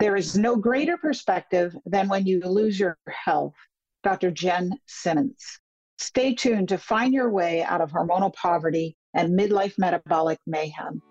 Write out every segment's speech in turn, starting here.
There is no greater perspective than when you lose your health. Dr. Jen Simmons. Stay tuned to find your way out of hormonal poverty and midlife metabolic mayhem.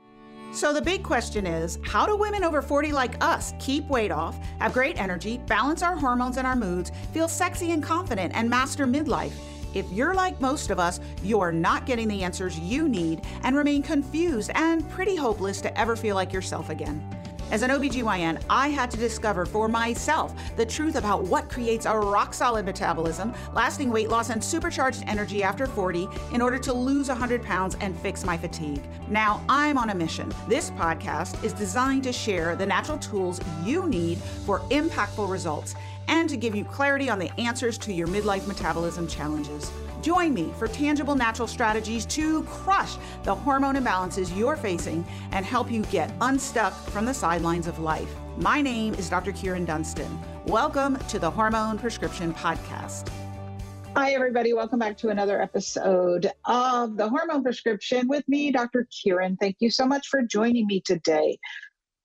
So, the big question is how do women over 40 like us keep weight off, have great energy, balance our hormones and our moods, feel sexy and confident, and master midlife? If you're like most of us, you're not getting the answers you need and remain confused and pretty hopeless to ever feel like yourself again. As an OBGYN, I had to discover for myself the truth about what creates a rock solid metabolism, lasting weight loss, and supercharged energy after 40 in order to lose 100 pounds and fix my fatigue. Now I'm on a mission. This podcast is designed to share the natural tools you need for impactful results and to give you clarity on the answers to your midlife metabolism challenges. Join me for tangible natural strategies to crush the hormone imbalances you're facing and help you get unstuck from the sidelines of life. My name is Dr. Kyrin Dunston. Welcome to the Hormone Prescription Podcast. Hi, everybody. Welcome back to another episode of the Hormone Prescription with me, Dr. Kieran. Thank you so much for joining me today.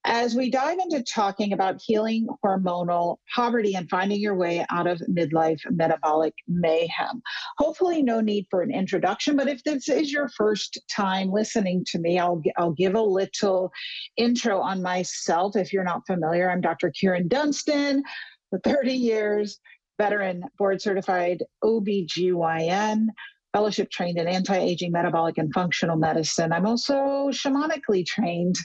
As we dive into talking about healing hormonal poverty and finding your way out of midlife metabolic mayhem, hopefully, no need for an introduction. But if this is your first time listening to me, I'll, I'll give a little intro on myself. If you're not familiar, I'm Dr. Kyrin Dunston, for 30 years, veteran board certified OBGYN fellowship trained in anti aging, metabolic, and functional medicine. I'm also shamanically trained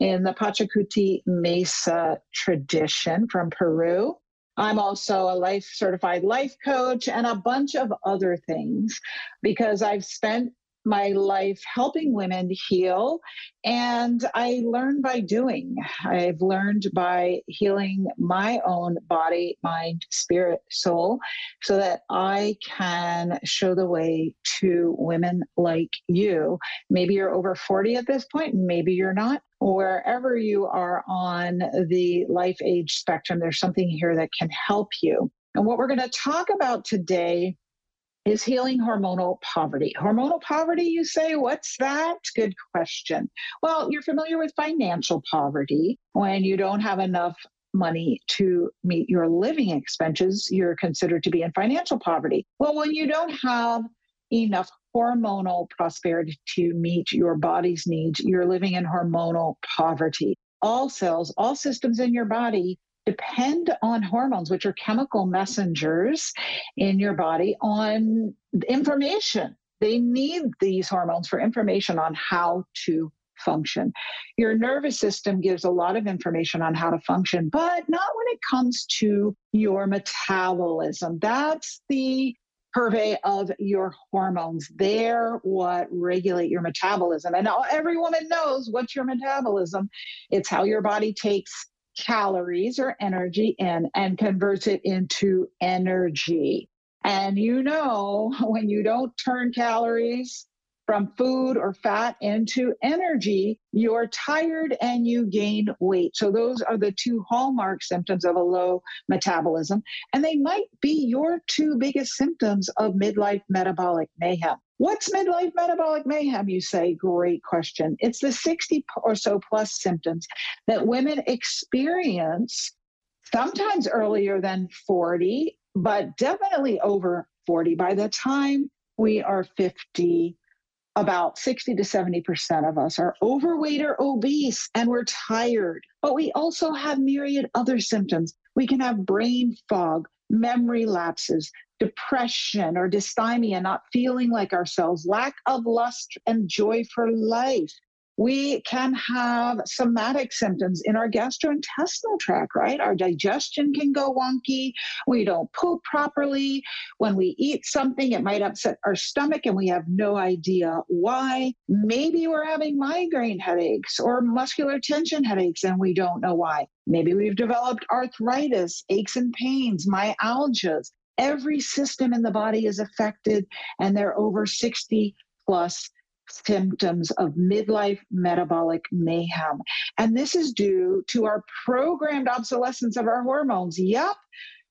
in the Pachacuti Mesa tradition from Peru. I'm also a life certified life coach and a bunch of other things because I've spent my life helping women heal. And I learn by doing. I've learned by healing my own body, mind, spirit, soul, so that I can show the way to women like you. Maybe you're over 40 at this point, maybe you're not. Wherever you are on the life age spectrum, there's something here that can help you. And what we're going to talk about today is healing hormonal poverty. Hormonal poverty, you say, what's that? Good question. Well, you're familiar with financial poverty when you don't have enough money to meet your living expenses, you're considered to be in financial poverty. Well, when you don't have enough hormonal prosperity to meet your body's needs, you're living in hormonal poverty. All cells, all systems in your body depend on hormones, which are chemical messengers in your body, on information. They need these hormones for information on how to function. Your nervous system gives a lot of information on how to function, but not when it comes to your metabolism. That's the purvey of your hormones. They're what regulate your metabolism. And every woman knows what's your metabolism. It's how your body takes calories or energy in and converts it into energy. And you know, when you don't turn calories from food or fat into energy, you're tired and you gain weight. So, those are the two hallmark symptoms of a low metabolism. And they might be your two biggest symptoms of midlife metabolic mayhem. What's midlife metabolic mayhem? You say, great question. It's the 60 or so plus symptoms that women experience sometimes earlier than 40, but definitely over 40. By the time we are 50, about 60 to 70% of us are overweight or obese and we're tired. But we also have myriad other symptoms. We can have brain fog, memory lapses, depression or dysthymia, not feeling like ourselves, lack of lust and joy for life. We can have somatic symptoms in our gastrointestinal tract, right? Our digestion can go wonky. We don't poop properly. When we eat something, it might upset our stomach and we have no idea why. Maybe we're having migraine headaches or muscular tension headaches and we don't know why. Maybe we've developed arthritis, aches and pains, myalgias. Every system in the body is affected, and there are over 60 plus symptoms of midlife metabolic mayhem. And this is due to our programmed obsolescence of our hormones. Yep.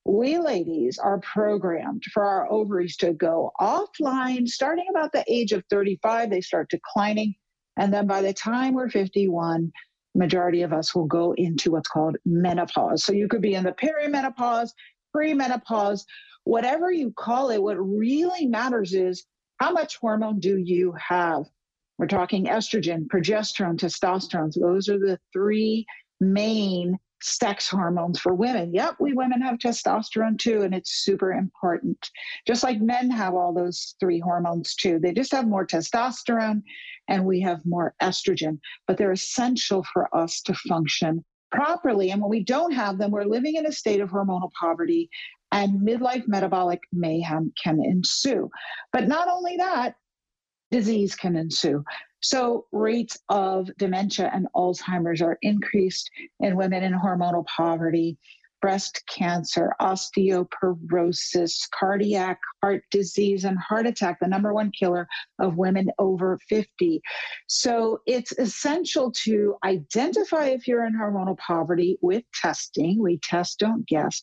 We ladies are programmed for our ovaries to go offline starting about the age of 35. They start declining. And then by the time we're 51, majority of us will go into what's called menopause. So you could be in the perimenopause, premenopause, whatever you call it. What really matters is how much hormone do you have? We're talking estrogen, progesterone, testosterone. So those are the three main sex hormones for women. Yep, we women have testosterone too, and it's super important. Just like men have all those three hormones too. They just have more testosterone and we have more estrogen, but they're essential for us to function properly. And when we don't have them, we're living in a state of hormonal poverty and midlife metabolic mayhem can ensue. But not only that, disease can ensue. So, rates of dementia and Alzheimer's are increased in women in hormonal poverty breast cancer, osteoporosis, cardiac heart disease, and heart attack, the number one killer of women over 50. So it's essential to identify if you're in hormonal poverty with testing. We test, don't guess,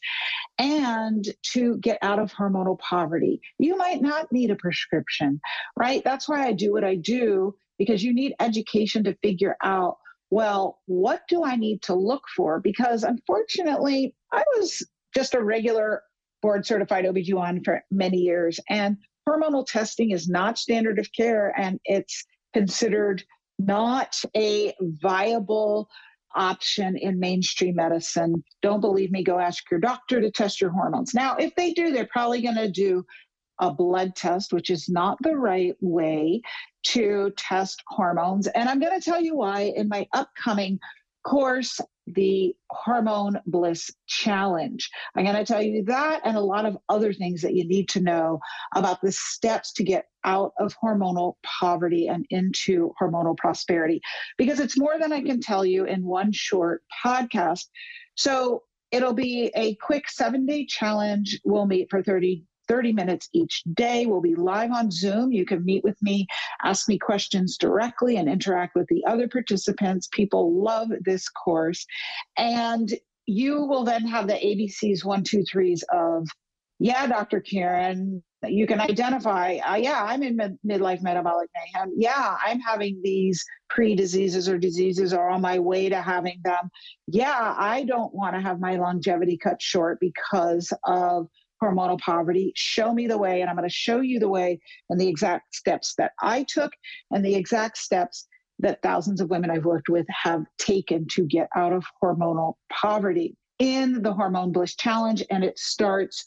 and to get out of hormonal poverty. You might not need a prescription, right? That's why I do what I do because you need education to figure out well, what do I need to look for? Because unfortunately, I was just a regular board certified OB/GYN for many years, and hormonal testing is not standard of care and it's considered not a viable option in mainstream medicine. Don't believe me, go ask your doctor to test your hormones. Now, if they do, they're probably going to do a blood test, which is not the right way to test hormones. And I'm going to tell you why in my upcoming course, the Hormone Bliss Challenge. I'm going to tell you that and a lot of other things that you need to know about the steps to get out of hormonal poverty and into hormonal prosperity, because it's more than I can tell you in one short podcast. So it'll be a quick seven day challenge. We'll meet for 30 30 minutes each day. We'll be live on Zoom. You can meet with me, ask me questions directly, and interact with the other participants. People love this course. And you will then have the ABCs one, two, threes of, yeah, Dr. Kyrin, you can identify, uh, yeah, I'm in mid- midlife metabolic mayhem. Yeah, I'm having these pre diseases or diseases or on my way to having them. Yeah, I don't want to have my longevity cut short because of hormonal poverty. Show me the way, and I'm going to show you the way and the exact steps that I took and the exact steps that thousands of women I've worked with have taken to get out of hormonal poverty in the Hormone Bliss Challenge. And it starts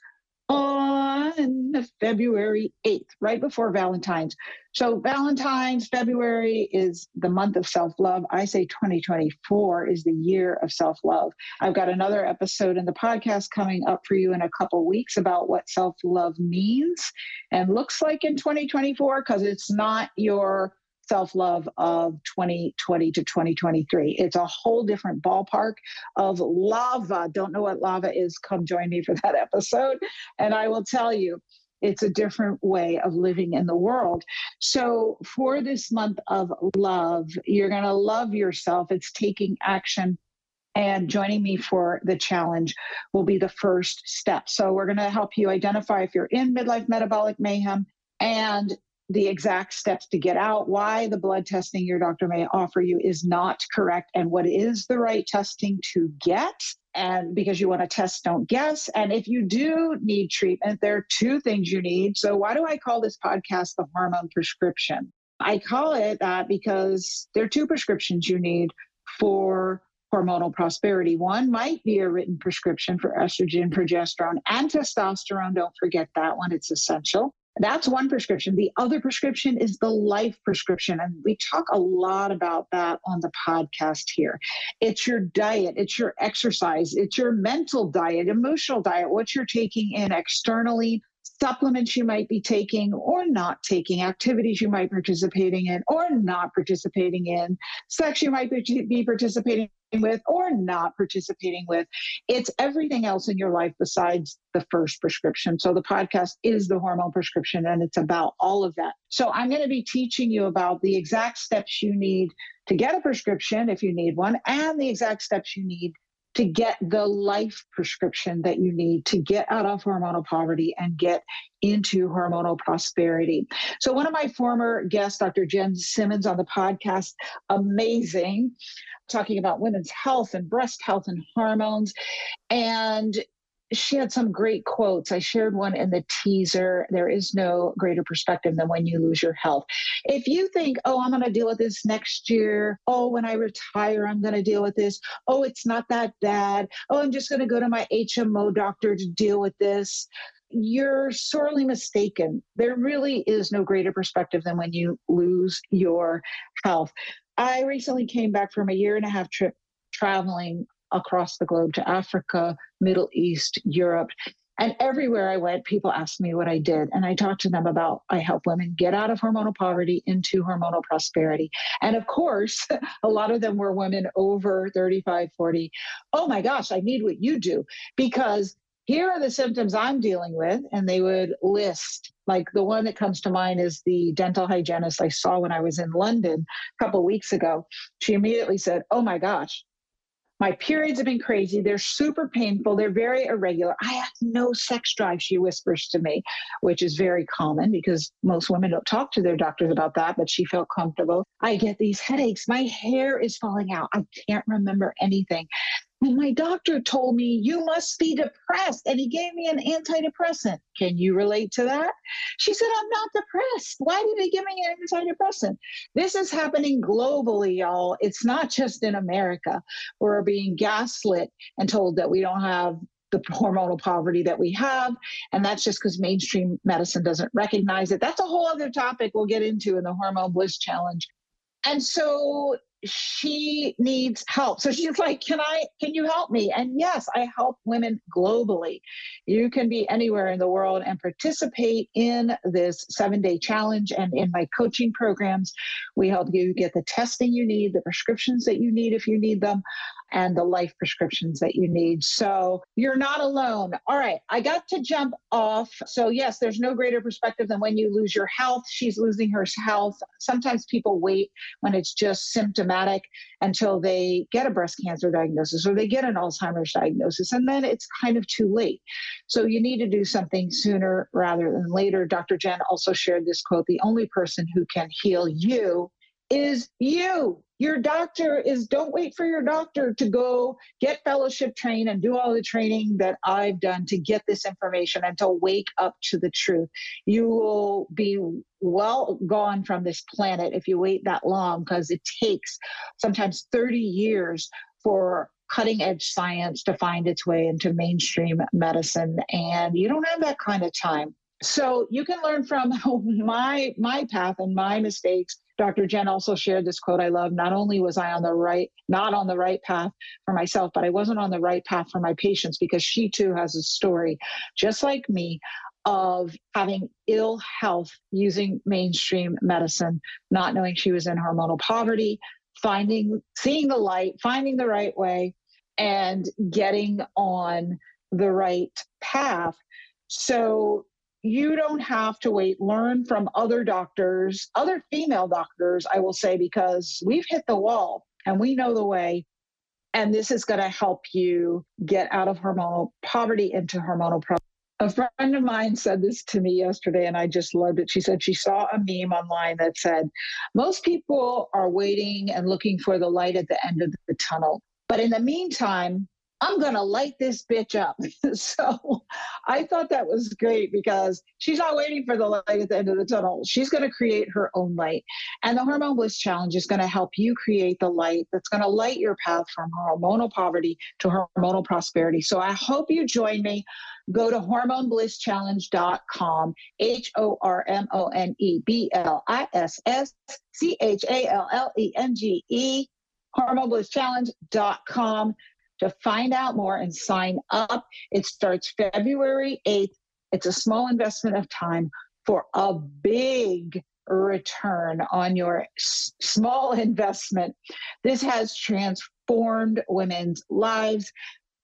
on February 8th, right before Valentine's. So, Valentine's, February is the month of self love. I say 2024 is the year of self love. I've got another episode in the podcast coming up for you in a couple weeks about what self love means and looks like in 2024 because it's not your self love of 2020 to 2023. It's a whole different ballpark of lava. Don't know what lava is? Come join me for that episode. And I will tell you, it's a different way of living in the world. So, for this month of love, you're going to love yourself. It's taking action and joining me for the challenge will be the first step. So, we're going to help you identify if you're in midlife metabolic mayhem and the exact steps to get out, why the blood testing your doctor may offer you is not correct, and what is the right testing to get. And because you want to test, don't guess. And if you do need treatment, there are two things you need. So, why do I call this podcast the hormone prescription? I call it that because there are two prescriptions you need for hormonal prosperity. One might be a written prescription for estrogen, progesterone, and testosterone. Don't forget that one, it's essential. That's one prescription. The other prescription is the life prescription. And we talk a lot about that on the podcast here. It's your diet, it's your exercise, it's your mental diet, emotional diet, what you're taking in externally, supplements you might be taking or not taking, activities you might be participating in or not participating in, sex you might be participating with or not participating with. It's everything else in your life besides the first prescription. So the podcast is the hormone prescription and it's about all of that. So I'm going to be teaching you about the exact steps you need to get a prescription if you need one and the exact steps you need to get the life prescription that you need to get out of hormonal poverty and get into hormonal prosperity. So, one of my former guests, Dr. Jen Simmons, on the podcast, amazing, talking about women's health and breast health and hormones. And she had some great quotes. I shared one in the teaser. There is no greater perspective than when you lose your health. If you think, oh, I'm going to deal with this next year. Oh, when I retire, I'm going to deal with this. Oh, it's not that bad. Oh, I'm just going to go to my HMO doctor to deal with this. You're sorely mistaken. There really is no greater perspective than when you lose your health. I recently came back from a year and a half trip traveling across the globe to Africa, Middle East, Europe. And everywhere I went, people asked me what I did. And I talked to them about I help women get out of hormonal poverty into hormonal prosperity. And of course, a lot of them were women over 35, 40. Oh my gosh, I need what you do because here are the symptoms I'm dealing with. And they would list, like the one that comes to mind is the dental hygienist I saw when I was in London a couple weeks ago. She immediately said, Oh my gosh, my periods have been crazy. They're super painful. They're very irregular. I have no sex drive, she whispers to me, which is very common because most women don't talk to their doctors about that, but she felt comfortable. I get these headaches. My hair is falling out. I can't remember anything. And my doctor told me, You must be depressed. And he gave me an antidepressant. Can you relate to that? She said, I'm not depressed. Why did he give me an antidepressant? This is happening globally, y'all. It's not just in America. We're being gaslit and told that we don't have the hormonal poverty that we have. And that's just because mainstream medicine doesn't recognize it. That's a whole other topic we'll get into in the Hormone Bliss Challenge. And so she needs help. So she's like, "Can I can you help me?" And yes, I help women globally. You can be anywhere in the world and participate in this 7-day challenge and in my coaching programs. We help you get the testing you need, the prescriptions that you need if you need them, and the life prescriptions that you need. So you're not alone. All right, I got to jump off. So, yes, there's no greater perspective than when you lose your health. She's losing her health. Sometimes people wait when it's just symptomatic until they get a breast cancer diagnosis or they get an Alzheimer's diagnosis, and then it's kind of too late. So, you need to do something sooner rather than later. Dr. Jen also shared this quote the only person who can heal you is you. Your doctor is, don't wait for your doctor to go get fellowship trained and do all the training that I've done to get this information and to wake up to the truth. You will be well gone from this planet if you wait that long because it takes sometimes 30 years for cutting edge science to find its way into mainstream medicine. And you don't have that kind of time. So you can learn from my my path and my mistakes Dr. Jen also shared this quote I love. Not only was I on the right, not on the right path for myself, but I wasn't on the right path for my patients because she too has a story, just like me, of having ill health using mainstream medicine, not knowing she was in hormonal poverty, finding, seeing the light, finding the right way, and getting on the right path. So you don't have to wait. Learn from other doctors, other female doctors, I will say, because we've hit the wall and we know the way. And this is going to help you get out of hormonal poverty into hormonal pro. A friend of mine said this to me yesterday, and I just loved it. She said she saw a meme online that said, Most people are waiting and looking for the light at the end of the tunnel. But in the meantime, I'm to light this bitch up. so I thought that was great because she's not waiting for the light at the end of the tunnel. She's to create her own light. And the Hormone Bliss Challenge is to help you create the light that's to light your path from hormonal poverty to hormonal prosperity. So I hope you join me. Go to hormoneblisschallenge.com, H O R M O N E B L I S S C H A L L E N G E, hormoneblisschallenge.com to find out more and sign up. It starts February 8th. It's a small investment of time for a big return on your s- small investment. This has transformed women's lives.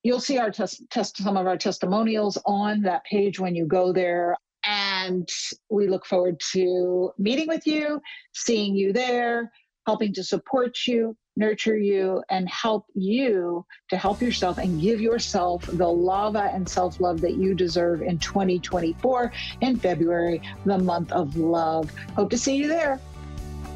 You'll see our test, test some of our testimonials on that page when you go there. And we look forward to meeting with you, seeing you there, helping to support you. Nurture you, and help you to help yourself and give yourself the love and self love that you deserve in 2024 in February, the month of love. Hope to see you there.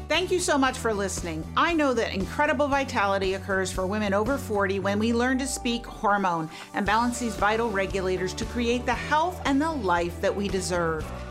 Thank you so much for listening. I know that incredible vitality occurs for women over 40 when we learn to speak hormone and balance these vital regulators to create the health and the life that we deserve.